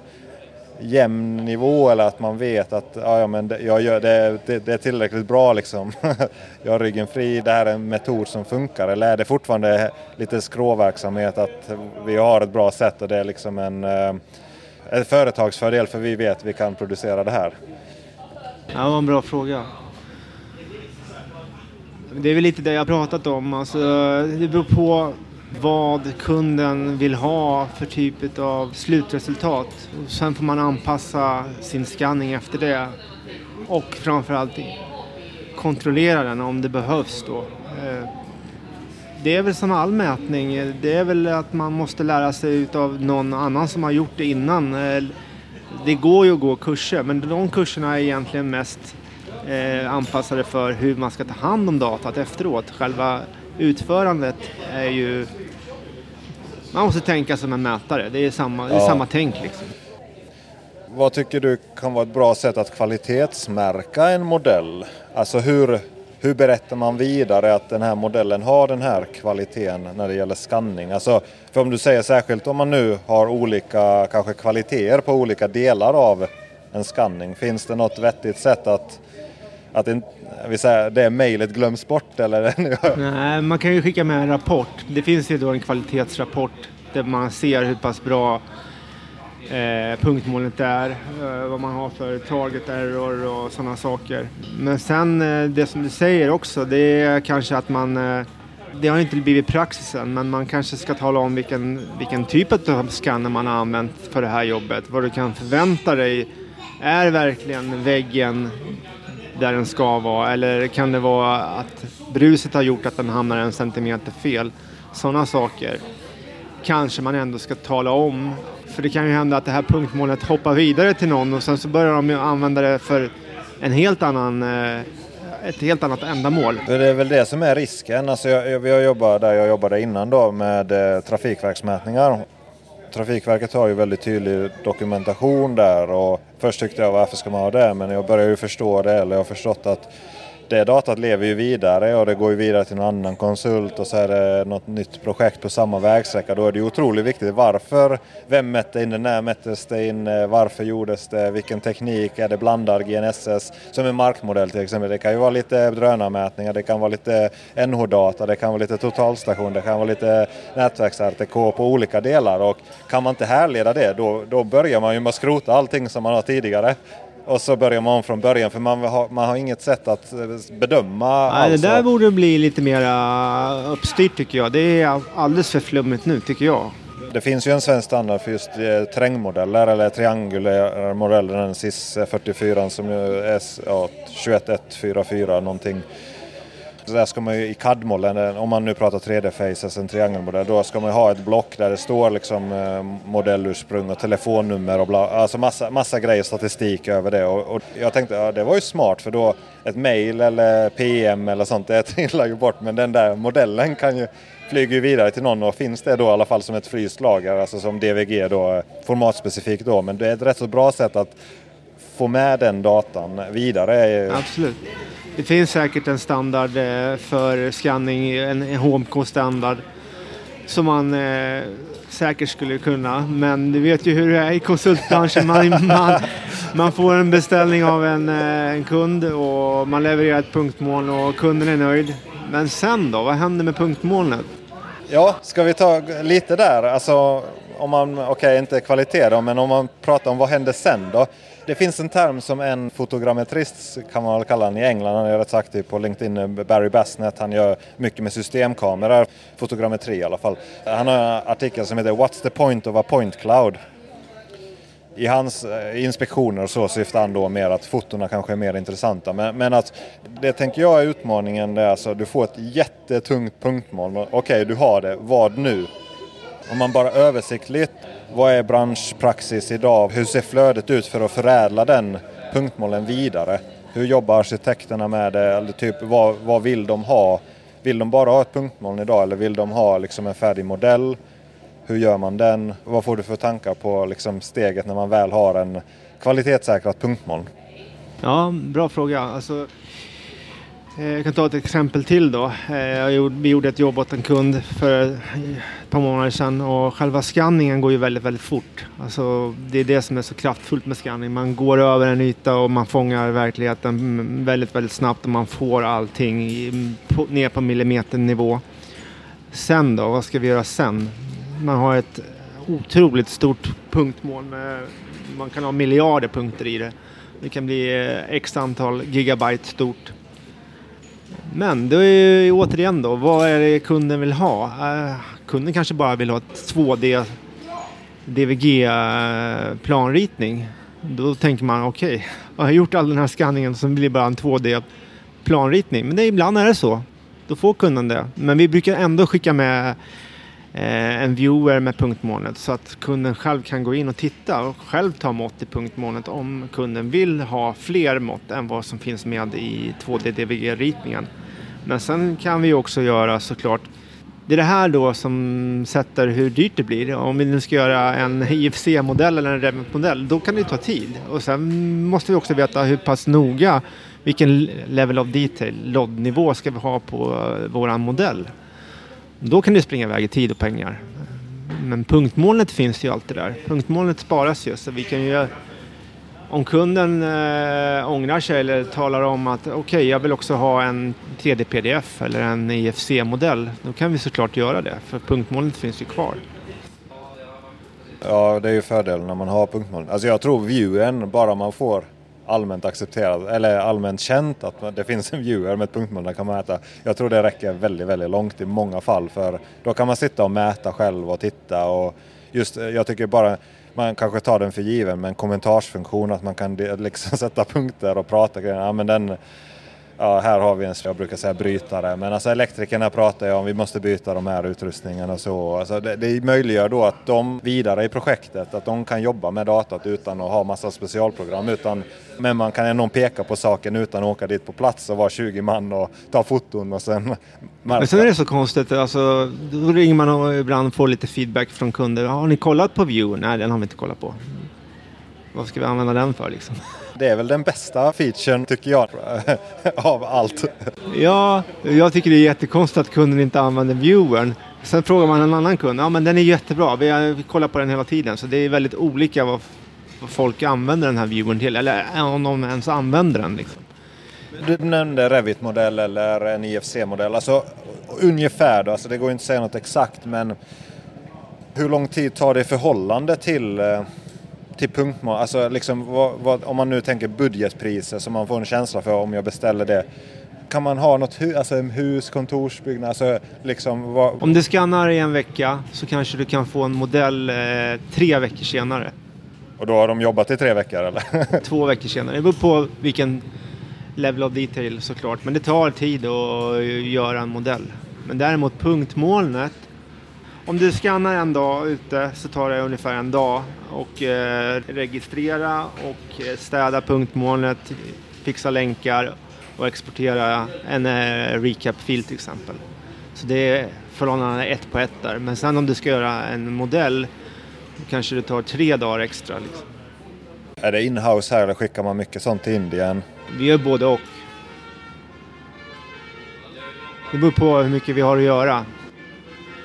jämn nivå eller att man vet att ja, ja, men det, jag gör, det, det, det är tillräckligt bra liksom. jag har ryggen fri, det här är en metod som funkar. Eller är det fortfarande lite skråverksamhet att vi har ett bra sätt och det är liksom en, eh, en företagsfördel för vi vet att vi kan producera det här? Ja, det var en bra fråga. Det är väl lite det jag pratat om. Alltså, det beror på vad kunden vill ha för typ av slutresultat. Sen får man anpassa sin scanning efter det. Och framförallt kontrollera den om det behövs då. Eh, det är väl som all mätning, det är väl att man måste lära sig av någon annan som har gjort det innan. Eh, det går ju att gå kurser, men de kurserna är egentligen mest eh, anpassade för hur man ska ta hand om datat efteråt. Själva utförandet är ju... Man måste tänka som en mätare, det är samma, det är samma tänk liksom. Vad tycker du kan vara ett bra sätt att kvalitetsmärka en modell? Alltså hur, hur berättar man vidare att den här modellen har den här kvaliteten när det gäller skanning? Alltså, för om du säger särskilt om man nu har olika kanske kvaliteter på olika delar av en skanning. Finns det något vettigt sätt att, att det, det mejlet glöms bort? Eller? Nej, man kan ju skicka med en rapport. Det finns ju då en kvalitetsrapport där man ser hur pass bra eh, punktmålet är, eh, vad man har för target error och sådana saker. Men sen eh, det som du säger också, det är kanske att man eh, det har inte blivit praxisen, men man kanske ska tala om vilken, vilken typ av skanner man har använt för det här jobbet. Vad du kan förvänta dig. Är verkligen väggen där den ska vara eller kan det vara att bruset har gjort att den hamnar en centimeter fel? Sådana saker kanske man ändå ska tala om. För det kan ju hända att det här punktmålet hoppar vidare till någon och sen så börjar de använda det för en helt annan eh, ett helt annat ändamål. Det är väl det som är risken. Alltså jag, jag, jag jobbat där jag jobbade innan då med eh, trafikverksmätningar. Trafikverket har ju väldigt tydlig dokumentation där och först tyckte jag varför ska man ha det? Men jag börjar ju förstå det eller jag har förstått att det datat lever ju vidare och det går ju vidare till någon annan konsult och så är det något nytt projekt på samma vägsträcka. Då är det ju otroligt viktigt. Varför, vem mätte in det, när mättes det in, varför gjordes det, vilken teknik, är det blandad GNSS som en markmodell till exempel. Det kan ju vara lite drönarmätningar, det kan vara lite NH-data, det kan vara lite totalstation, det kan vara lite nätverks-RTK på olika delar. Och kan man inte härleda det då, då börjar man ju med att skrota allting som man har tidigare. Och så börjar man om från början för man har, man har inget sätt att eh, bedöma. Nej, det där borde bli lite mer uppstyrt tycker jag. Det är alldeles för flummigt nu tycker jag. Det finns ju en svensk standard för just eh, terrängmodeller eller triangulära modeller, den SIS 44 som är ja, 21144 någonting. Det där ska man ju i CAD-modellen, om man nu pratar 3D-faces, en triangelmodell, då ska man ju ha ett block där det står liksom eh, modellursprung och telefonnummer och bla, alltså massa, massa grejer, statistik över det. Och, och jag tänkte, ja det var ju smart för då ett mail eller PM eller sånt, det trillar ju bort. Men den där modellen kan ju flyga vidare till någon och finns det då i alla fall som ett fryst lager, alltså som DVG då, formatspecifikt då. Men det är ett rätt så bra sätt att få med den datan vidare. Absolut. Det finns säkert en standard eh, för scanning, en HMK-standard som man eh, säkert skulle kunna. Men du vet ju hur det är i konsultbranschen. Man, man, man får en beställning av en, eh, en kund och man levererar ett punktmål och kunden är nöjd. Men sen då? Vad händer med punktmålet? Ja, ska vi ta lite där? Alltså, om man, okej, okay, inte kvalitet då, men om man pratar om vad händer sen då? Det finns en term som en fotogrammetrist kan man väl kalla den i England. Han är rätt så aktiv typ på LinkedIn, Barry Bassnett. Han gör mycket med systemkameror, fotogrammetri i alla fall. Han har en artikel som heter What's the point of a point cloud? I hans eh, inspektioner så syftar han då mer att fotona kanske är mer intressanta. Men, men att det tänker jag är utmaningen. Det är alltså, du får ett jättetungt punktmål. Okej, okay, du har det. Vad nu? Om man bara översiktligt vad är branschpraxis idag? Hur ser flödet ut för att förädla den punktmålen vidare? Hur jobbar arkitekterna med det? Eller typ, vad, vad vill de ha? Vill de bara ha ett punktmål idag eller vill de ha liksom en färdig modell? Hur gör man den? Vad får du för tankar på liksom steget när man väl har en kvalitetssäkrat punktmål? Ja, bra fråga. Alltså, Eh, jag kan ta ett exempel till då. Eh, vi gjorde ett jobb åt en kund för ett par månader sedan och själva skanningen går ju väldigt, väldigt fort. Alltså, det är det som är så kraftfullt med skanning. Man går över en yta och man fångar verkligheten väldigt, väldigt snabbt och man får allting ner på millimeternivå. Sen då, vad ska vi göra sen? Man har ett otroligt stort punktmål med, man kan ha miljarder punkter i det. Det kan bli eh, x antal gigabyte stort. Men det är återigen då, vad är det kunden vill ha? Uh, kunden kanske bara vill ha ett 2D DVG-planritning. Då tänker man okej, okay, jag har gjort all den här skanningen så blir det bara en 2D-planritning. Men det, ibland är det så. Då får kunden det. Men vi brukar ändå skicka med Eh, en viewer med punktmålet så att kunden själv kan gå in och titta och själv ta mått i punktmålet om kunden vill ha fler mått än vad som finns med i 2D DVG-ritningen. Men sen kan vi också göra såklart det är det här då som sätter hur dyrt det blir. Om vi nu ska göra en IFC-modell eller en Revit-modell, då kan det ta tid. Och sen måste vi också veta hur pass noga vilken level of detail, LOD-nivå ska vi ha på eh, våran modell? Då kan du springa iväg i tid och pengar. Men punktmolnet finns ju alltid där. Punktmolnet sparas ju så vi kan ju om kunden eh, ångrar sig eller talar om att okej, okay, jag vill också ha en 3D-pdf eller en IFC-modell, då kan vi såklart göra det, för punktmolnet finns ju kvar. Ja, det är ju fördelen när man har punktmoln. Alltså jag tror viewen, bara man får allmänt accepterat eller allmänt känt att det finns en viewer med ett punktmål där kan man mäta. Jag tror det räcker väldigt, väldigt långt i många fall för då kan man sitta och mäta själv och titta och just eh, jag tycker bara man kanske tar den för given med en kommentarsfunktion att man kan liksom sätta punkter och prata kring ja, men den ja, här har vi en, jag brukar säga brytare, men alltså elektrikerna pratar ju om vi måste byta de här utrustningarna och så. Alltså det, det möjliggör då att de vidare i projektet, att de kan jobba med datat utan att ha massa specialprogram. Utan, men man kan ändå peka på saken utan att åka dit på plats och vara 20 man och ta foton och sen Men sen är det så konstigt, alltså, då ringer man och ibland får lite feedback från kunder. Har ni kollat på View? Nej, den har vi inte kollat på. Vad ska vi använda den för liksom? Det är väl den bästa featuren tycker jag av allt. Ja, jag tycker det är jättekonstigt att kunden inte använder viewern. Sen frågar man en annan kund, ja men den är jättebra, vi, kollar på den hela tiden. Så det är väldigt olika vad, vad folk använder den här viewern till, eller om de ens använder den. Liksom. Du nämnde Revit-modell eller en IFC-modell. Alltså ungefär då, alltså det går inte att säga något exakt men hur lång tid tar det i förhållande till eh, till punktmat, alltså liksom vad, vad, om man nu tänker budgetpriser som man får en känsla för om jag beställer det. Kan man ha något hu alltså en hus, kontorsbyggnad, alltså liksom vad... Om du skannar i en vecka så kanske du kan få en modell eh, tre veckor senare. Och då har de jobbat i tre veckor eller? Två veckor senare, det beror på vilken level of detail såklart. Men det tar tid att göra en modell. Men däremot punktmolnet om du skannar en dag ute så tar det ungefär en dag och eh, registrera och eh, städa punktmolnet, fixa länkar och exportera en eh, recap-fil till exempel. Så det är förhållande ett på ett där. Men sen om du ska göra en modell kanske det tar tre dagar extra. Liksom. Är det inhouse här eller skickar man mycket sånt till Indien? Vi gör både och. Det beror på hur mycket vi har att göra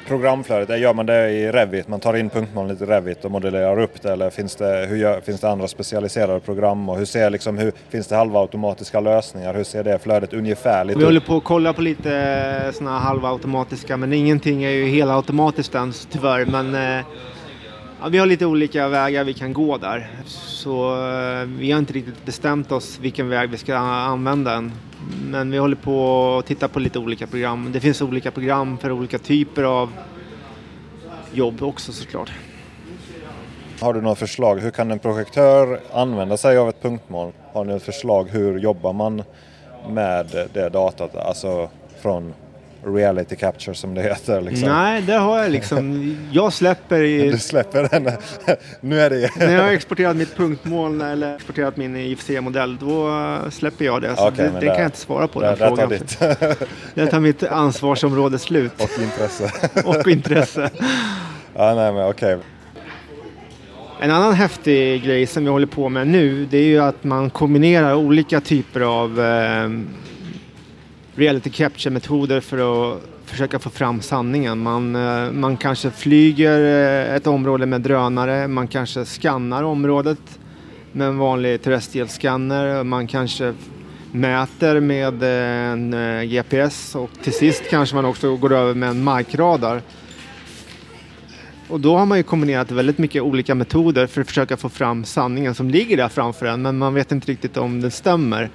programflödet, gör man det i Revit? Man tar in punktmolnet i Revit och modellerar upp det eller finns det, hur gör, finns det andra specialiserade program? Och hur ser liksom, hur, finns det halvautomatiska lösningar? Hur ser det flödet ungefärligt ut? Vi håller på att kolla på lite eh, sådana halvautomatiska men ingenting är ju helautomatiskt än tyvärr. Men, eh, ja, vi har lite olika vägar vi kan gå där. Så eh, vi har inte riktigt bestämt oss vilken väg vi ska använda än. Men vi håller på att titta på lite olika program. Det finns olika program för olika typer av jobb också såklart. Har du något förslag? Hur kan en projektör använda sig av ett punktmål? Har ni ett förslag? Hur jobbar man med det datat? Alltså från reality capture som det heter? Liksom. Nej, det har jag liksom. Jag släpper i... Du släpper den? nu är det... När jag har exporterat mitt punktmål eller exporterat min IFC-modell, då släpper jag det. Så okay, det, det kan jag inte svara på, där, den frågan. Tar ditt. där tar mitt ansvarsområde slut. Och intresse. Och intresse. ja, nej men okej. Okay. En annan häftig grej som vi håller på med nu, det är ju att man kombinerar olika typer av eh, reality capture-metoder för att försöka få fram sanningen. Man, eh, man kanske flyger eh, ett område med drönare, man kanske skannar området med en vanlig terrestriell scanner, man kanske mäter med eh, en GPS och till sist kanske man också går över med en markradar. Och då har man ju kombinerat väldigt mycket olika metoder för att försöka få fram sanningen som ligger där framför en men man vet inte riktigt om den stämmer.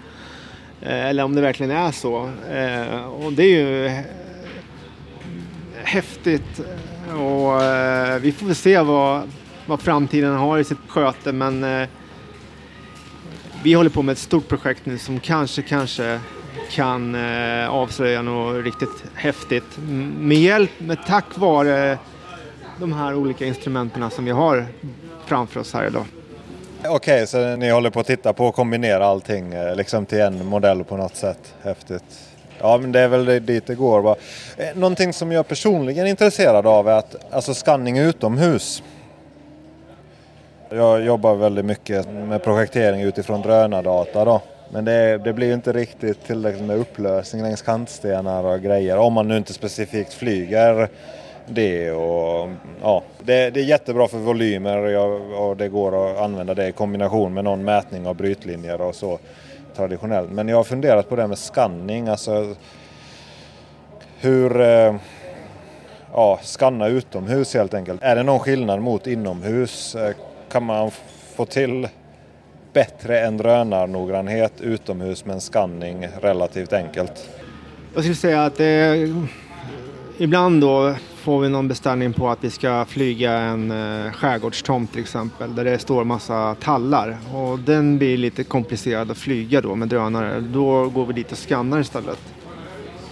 Eh, eller om det verkligen är så. Eh, och det är ju häftigt och eh, vi får väl se vad, vad framtiden har i sitt sköte men vi håller på med ett stort projekt nu som kanske, kanske kan avslöja något riktigt häftigt med hjälp, med tack vare de här olika instrumenten som vi har framför oss här idag. Okej, okay, så ni håller på att titta på att kombinera allting eh, liksom till en modell på något sätt. Häftigt. Ja, men det är väl dit det går. Va? Eh, någonting som jag personligen är intresserad av är att, alltså skanning utomhus. Jag jobbar väldigt mycket med projektering utifrån drönardata då. Men det, det blir ju inte riktigt tillräckligt med upplösning längs kantstenar och grejer om man nu inte specifikt flyger det. Och, ja, det, det är jättebra för volymer och, och det går att använda det i kombination med någon mätning av brytlinjer och så traditionellt. Men jag har funderat på det med scanning. Alltså hur... Eh, ja, skanna utomhus helt enkelt. Är det någon skillnad mot inomhus? Eh, kan man få till bättre än drönarnoggrannhet utomhus med en skanning relativt enkelt? Jag skulle säga att det, ibland då får vi någon beställning på att vi ska flyga en eh, skärgårdstomt till exempel där det står massa tallar och den blir lite komplicerad att flyga då med drönare. Då går vi dit och skannar istället.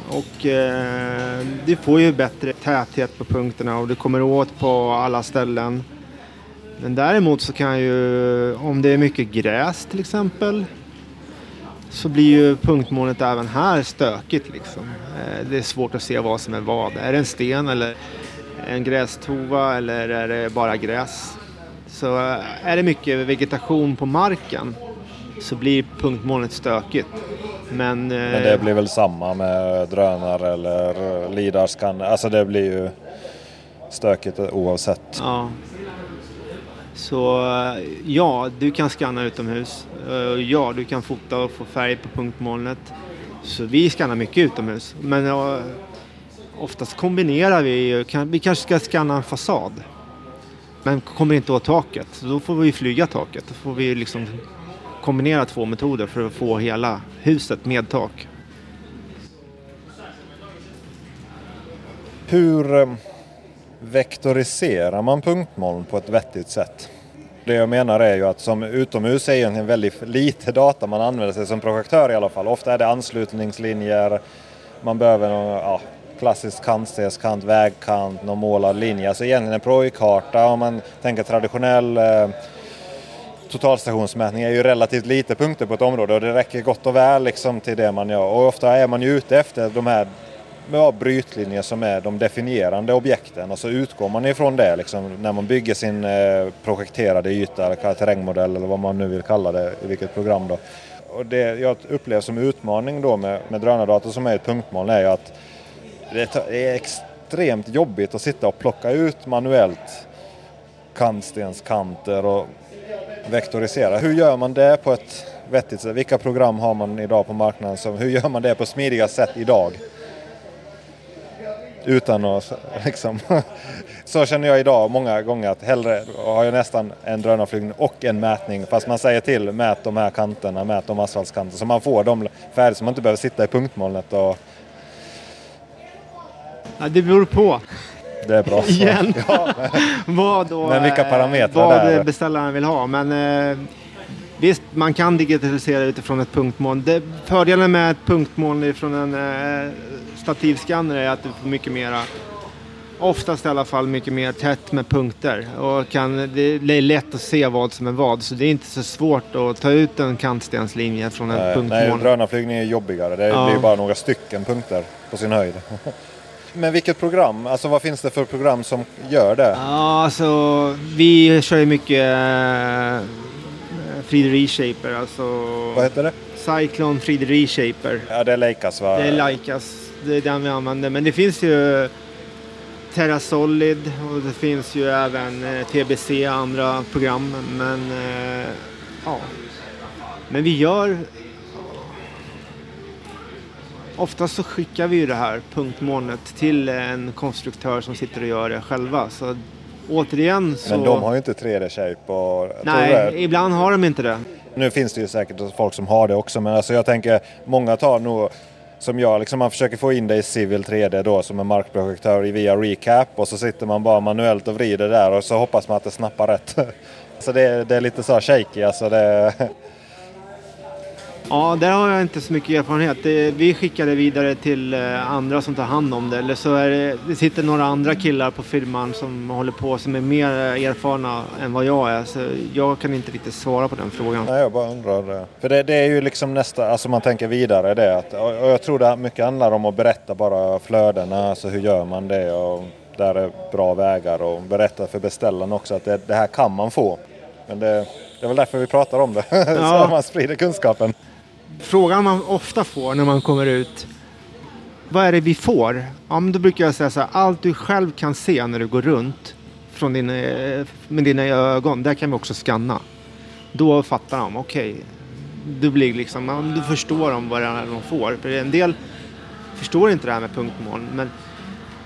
Och eh, du får ju bättre täthet på punkterna och du kommer åt på alla ställen. Men däremot så kan ju, om det är mycket gräs till exempel, så blir ju punktmålet även här stökigt liksom. Eh, det är svårt att se vad som är vad. Är det en sten eller en grästova eller är det bara gräs? Så eh, är det mycket vegetation på marken så blir punktmålet stökigt. Men, Men det blir väl samma med drönare eller lidarskanner? Alltså det blir ju stökigt oavsett. Ja. Så eh, ja, du kan skanna utomhus. Eh, ja, du kan fota och få färg på punktmolnet. Så vi skannar mycket utomhus. Men ja, oftast kombinerar vi. Vi kanske ska skanna en fasad. Men kommer inte åt taket. Så då får vi flyga taket. Då får vi liksom kombinera två metoder för att få hela huset med tak. Hur eh, vektoriserar man punktmoln på ett vettigt sätt? Det jag menar är ju att som utomhus är egentligen väldigt lite data man använder sig som projektör i alla fall. Ofta är det anslutningslinjer, man behöver någon ja, klassisk kantstenskant, vägkant, någon målad linje. Alltså egentligen en projkarta om man tänker traditionell eh, totalstationsmätning är ju relativt lite punkter på ett område och det räcker gott och väl liksom till det man gör. Och ofta är man ju ute efter de här ja, brytlinjer som är de definierande objekten och så utgår man ifrån det liksom, när man bygger sin eh, projekterade yta eller terrängmodell eller vad man nu vill kalla det i vilket program. Då. Och det jag upplever som utmaning då med, med drönardata som är ett punktmål är ju att det är extremt jobbigt att sitta och plocka ut manuellt kantstenskanter och vektorisera. Hur gör man det på ett vettigt sätt? Vilka program har man idag på marknaden? Som, hur gör man det på smidiga sätt idag? Utan att liksom... Så känner jag idag många gånger att hellre har jag nästan en drönarflygning och en mätning. Fast man säger till mät de här kanterna, mät de asfaltskanterna. Så man får dem färdigt så man inte behöver sitta i punktmolnet och... Ja, det beror på. Det är bra. Igen. Ja. vad då, Men vilka parametrar vad där? beställaren vill ha. Men eh, visst, man kan digitalisera utifrån ett punktmål. Det, fördelen med ett punktmål från en eh, stativskanner är att du får mycket mera Oftast i alla fall mycket mer tätt med punkter och kan, det är lätt att se vad som är vad så det är inte så svårt att ta ut en kantstenslinje från ett nej, punktmål. Nej, drönarflygning är jobbigare. Det Ja. blir bara några stycken punkter på sin höjd. Men vilket program? Alltså vad finns det för program som gör det? Ja, alltså vi kör ju mycket eh, 3D Reshaper, alltså Vad heter det? Cyclone 3D Reshaper. Ja, det är Leicas va? Det är Leicas, det är den vi använder. Men det finns ju TerraSolid och det finns ju även eh, TBC, andra program. Men eh, ja, men vi gör Oftast så skickar vi ju det här punktmålet till en konstruktör som sitter och gör det själva. Så återigen så... Men de har ju inte 3D-shape och... Nej, ibland har de inte det. Nu finns det ju säkert folk som har det också men alltså jag tänker många tar nog som jag, liksom man försöker få in det i Civil 3D då som en markprojektör via recap och så sitter man bara manuellt och vrider där och så hoppas man att det snappar rätt. Så det, är- det är lite så shaky alltså. Det, Ja, där har jag inte så mycket erfarenhet. Vi skickar det vidare till eh, andra som tar hand om det. Eller så det, det sitter några andra killar på firman som håller på som är mer eh, erfarna än vad jag är. Så jag kan inte riktigt svara på den frågan. Nej, jag bara undrar. det. För det, det är ju liksom nästa, alltså man tänker vidare det att, och jag tror det mycket handlar om att berätta bara flödena, alltså hur gör man det och där är bra vägar och berätta för beställaren också att det, det här kan man få. Men det, det är väl därför vi pratar om det, så Ja. att man sprider kunskapen. Frågan man ofta får när man kommer ut. Vad är det vi får? Ja, men då brukar jag säga så här. Allt du själv kan se när du går runt från din, med dina ögon, där kan vi också scanna. Då fattar de, okej. Okay, du blir liksom, du förstår de vad det är de får. För en del förstår inte det här med punktmoln. Men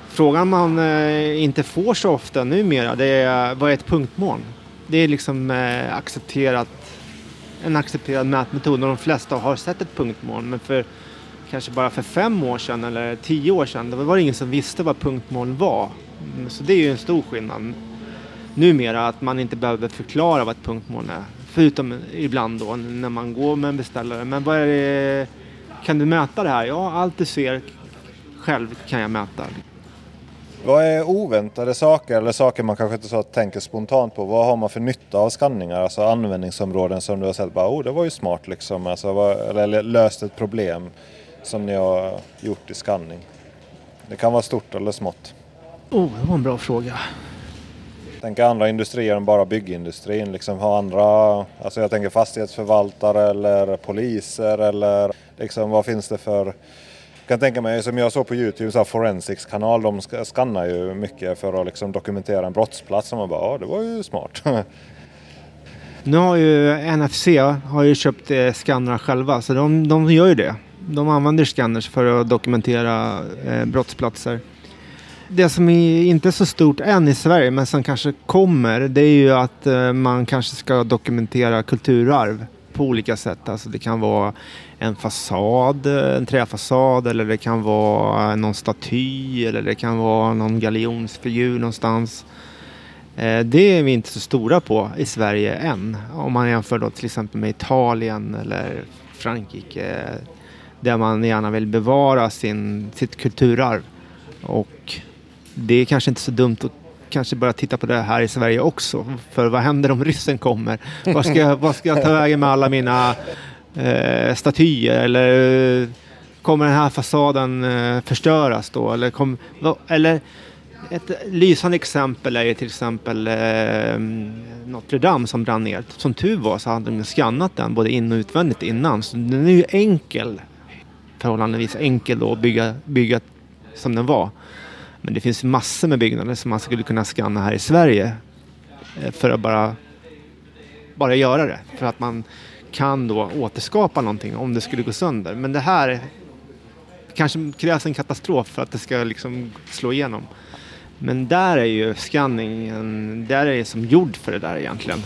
frågan man eh, inte får så ofta numera, det är vad är ett punktmoln? Det är liksom eh, accepterat, en accepterad mätmetod och de flesta har sett ett punktmoln. Men för kanske bara för fem år sedan eller tio år sedan, då var det ingen som visste vad punktmoln var. Mm, så det är ju en stor skillnad numera att man inte behöver förklara vad ett punktmoln är. Förutom ibland då när man går med en beställare. Men vad är det, kan du mäta det här? Ja, allt du ser själv kan jag mäta. Vad är oväntade saker eller saker man kanske inte så tänker spontant på? Vad har man för nytta av skanningar? Alltså användningsområden som du har sett, bara, oh det var ju smart liksom. Alltså, vad, eller löst ett problem som ni har gjort i skanning. Det kan vara stort eller smått. Oh, det var en bra fråga. Tänker andra industrier än bara byggindustrin. Liksom har andra, alltså jag tänker fastighetsförvaltare eller poliser eller liksom vad finns det för kan tänka mig, som jag såg på Youtube, så Forensics kanal, de skannar ju mycket för att liksom dokumentera en brottsplats. Och man bara, ja det var ju smart. nu har ju NFC har ju köpt eh, skannrar själva, så de, de gör ju det. De använder skanners för att dokumentera eh, brottsplatser. Det som är inte är så stort än i Sverige, men som kanske kommer, det är ju att eh, man kanske ska dokumentera kulturarv på olika sätt. Alltså det kan vara en fasad, en träfasad eller det kan vara någon staty eller det kan vara någon galjonsfigur någonstans. Eh, det är vi inte så stora på i Sverige än. Om man jämför då till exempel med Italien eller Frankrike där man gärna vill bevara sin, sitt kulturarv. Och det är kanske inte så dumt att kanske börja titta på det här i Sverige också. För vad händer om ryssen kommer? Vad ska jag, vad ska jag ta vägen med alla mina eh, statyer? Eller eh, kommer den här fasaden eh, förstöras då? Eller, kom, eller ett lysande exempel är ju till exempel eh, Notre Dame som brann ner. Som tur var så hade de skannat den både in och utvändigt innan. Så den är ju enkel, förhållandevis enkel då att bygga, bygga som den var. Men det finns massor med byggnader som man skulle kunna skanna här i Sverige eh, för att bara, bara göra det. För att man kan då återskapa någonting om det skulle gå sönder. Men det här kanske krävs en katastrof för att det ska liksom slå igenom. Men där är ju skanningen, där är det som gjord för det där egentligen.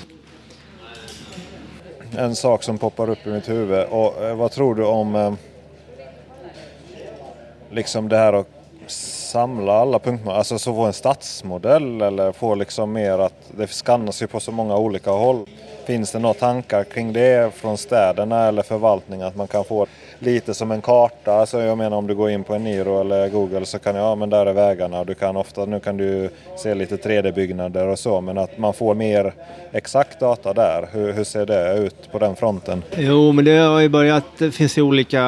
En sak som poppar upp i mitt huvud. Och eh, vad tror du om eh, liksom det här att samla alla punktmål, alltså så få en stadsmodell eller få liksom mer att det skannas ju på så många olika håll. Finns det några tankar kring det från städerna eller förvaltningen att man kan få lite som en karta? Alltså jag menar om du går in på en Niro eller Google så kan jag, ja men där är vägarna. och Du kan ofta, nu kan du se lite 3D-byggnader och så men att man får mer exakt data där. Hur, hur ser det ut på den fronten? Jo men det har ju börjat, det finns ju olika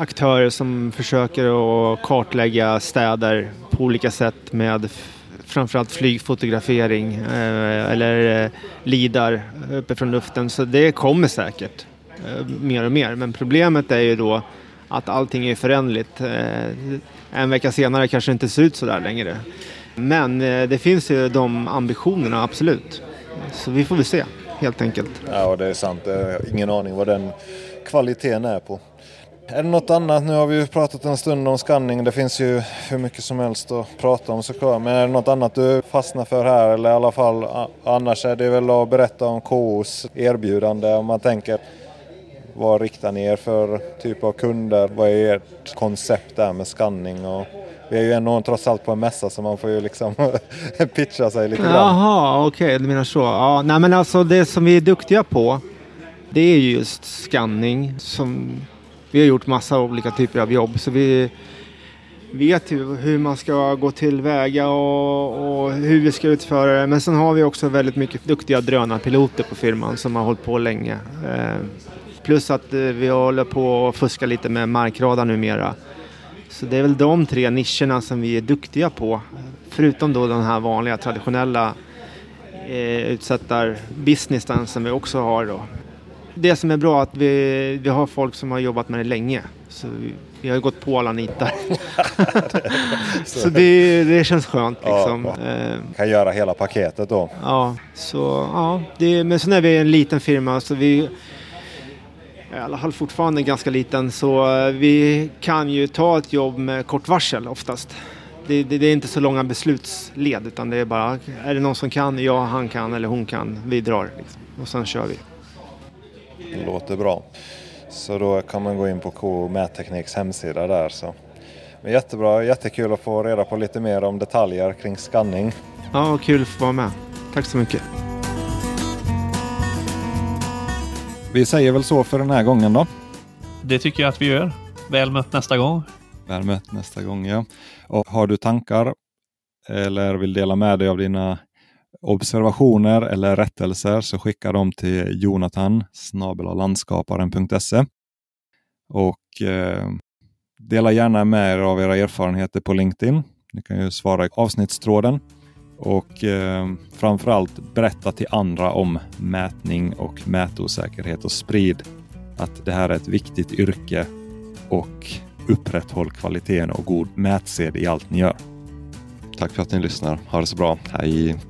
aktörer som försöker att kartlägga städer på olika sätt med framförallt flygfotografering eh, eller eh, lidar uppifrån luften. Så det kommer säkert eh, mer och mer. Men problemet är ju då att allting är föränderligt eh, En vecka senare kanske det inte ser ut så där längre. Men eh, det finns ju de ambitionerna, absolut. Så vi får väl se, helt enkelt. Ja, det är sant. Jag har ingen aning vad den kvaliteten är på. Är det något annat? Nu har vi ju pratat en stund om skanning. Det finns ju hur mycket som helst att prata om såklart. Men är det något annat du fastnar för här? Eller i alla fall annars är det väl att berätta om KOs erbjudande om man tänker vad riktar ni er för typ av kunder? Vad är ert koncept där med skanning? Och vi är ju ändå trots allt på en mässa så man får ju liksom pitcha sig lite grann. Jaha, okej, okay, du menar så. Ja, nej men alltså det som vi är duktiga på det är just skanning som vi har gjort massa olika typer av jobb så vi vet ju hur man ska gå tillväga och, och hur vi ska utföra det. Men sen har vi också väldigt mycket duktiga drönarpiloter på firman som har hållit på länge. Eh, plus att eh, vi håller på att fuska lite med markradar numera. Så det är väl de tre nischerna som vi är duktiga på. Förutom då den här vanliga traditionella eh, utsättarbusinessen som vi också har då det som är bra är att vi, vi har folk som har jobbat med det länge. Så vi, vi har ju gått på alla nitar. så det, det känns skönt liksom. Ja, Eh, Kan göra hela paketet då. Ja, så ja. Det, men sen är vi en liten firma så vi i alla fall fortfarande ganska liten så eh, vi kan ju ta ett jobb med kort varsel oftast. Det, det, det är inte så långa beslutsled utan det är bara, är det någon som kan, ja han kan eller hon kan, vi drar liksom. och sen kör vi. Det låter bra. Så då kan man gå in på K Mättekniks hemsida där. Så. Men jättebra, jättekul att få reda på lite mer om detaljer kring skanning. Ja, kul att få vara med. Tack så mycket. Vi säger väl så för den här gången då. Det tycker jag att vi gör. Väl mött nästa gång. Väl mött nästa gång ja. Och har du tankar eller vill dela med dig av dina observationer eller rättelser så skicka dem till Jonathan landskaparen.se och eh, dela gärna med er av era erfarenheter på LinkedIn. Ni kan ju svara i avsnittstråden och eh, framförallt berätta till andra om mätning och mätosäkerhet och sprid att det här är ett viktigt yrke och upprätthåll kvaliteten och god mätsed i allt ni gör. Tack för att ni lyssnar. Ha det så bra. Hej!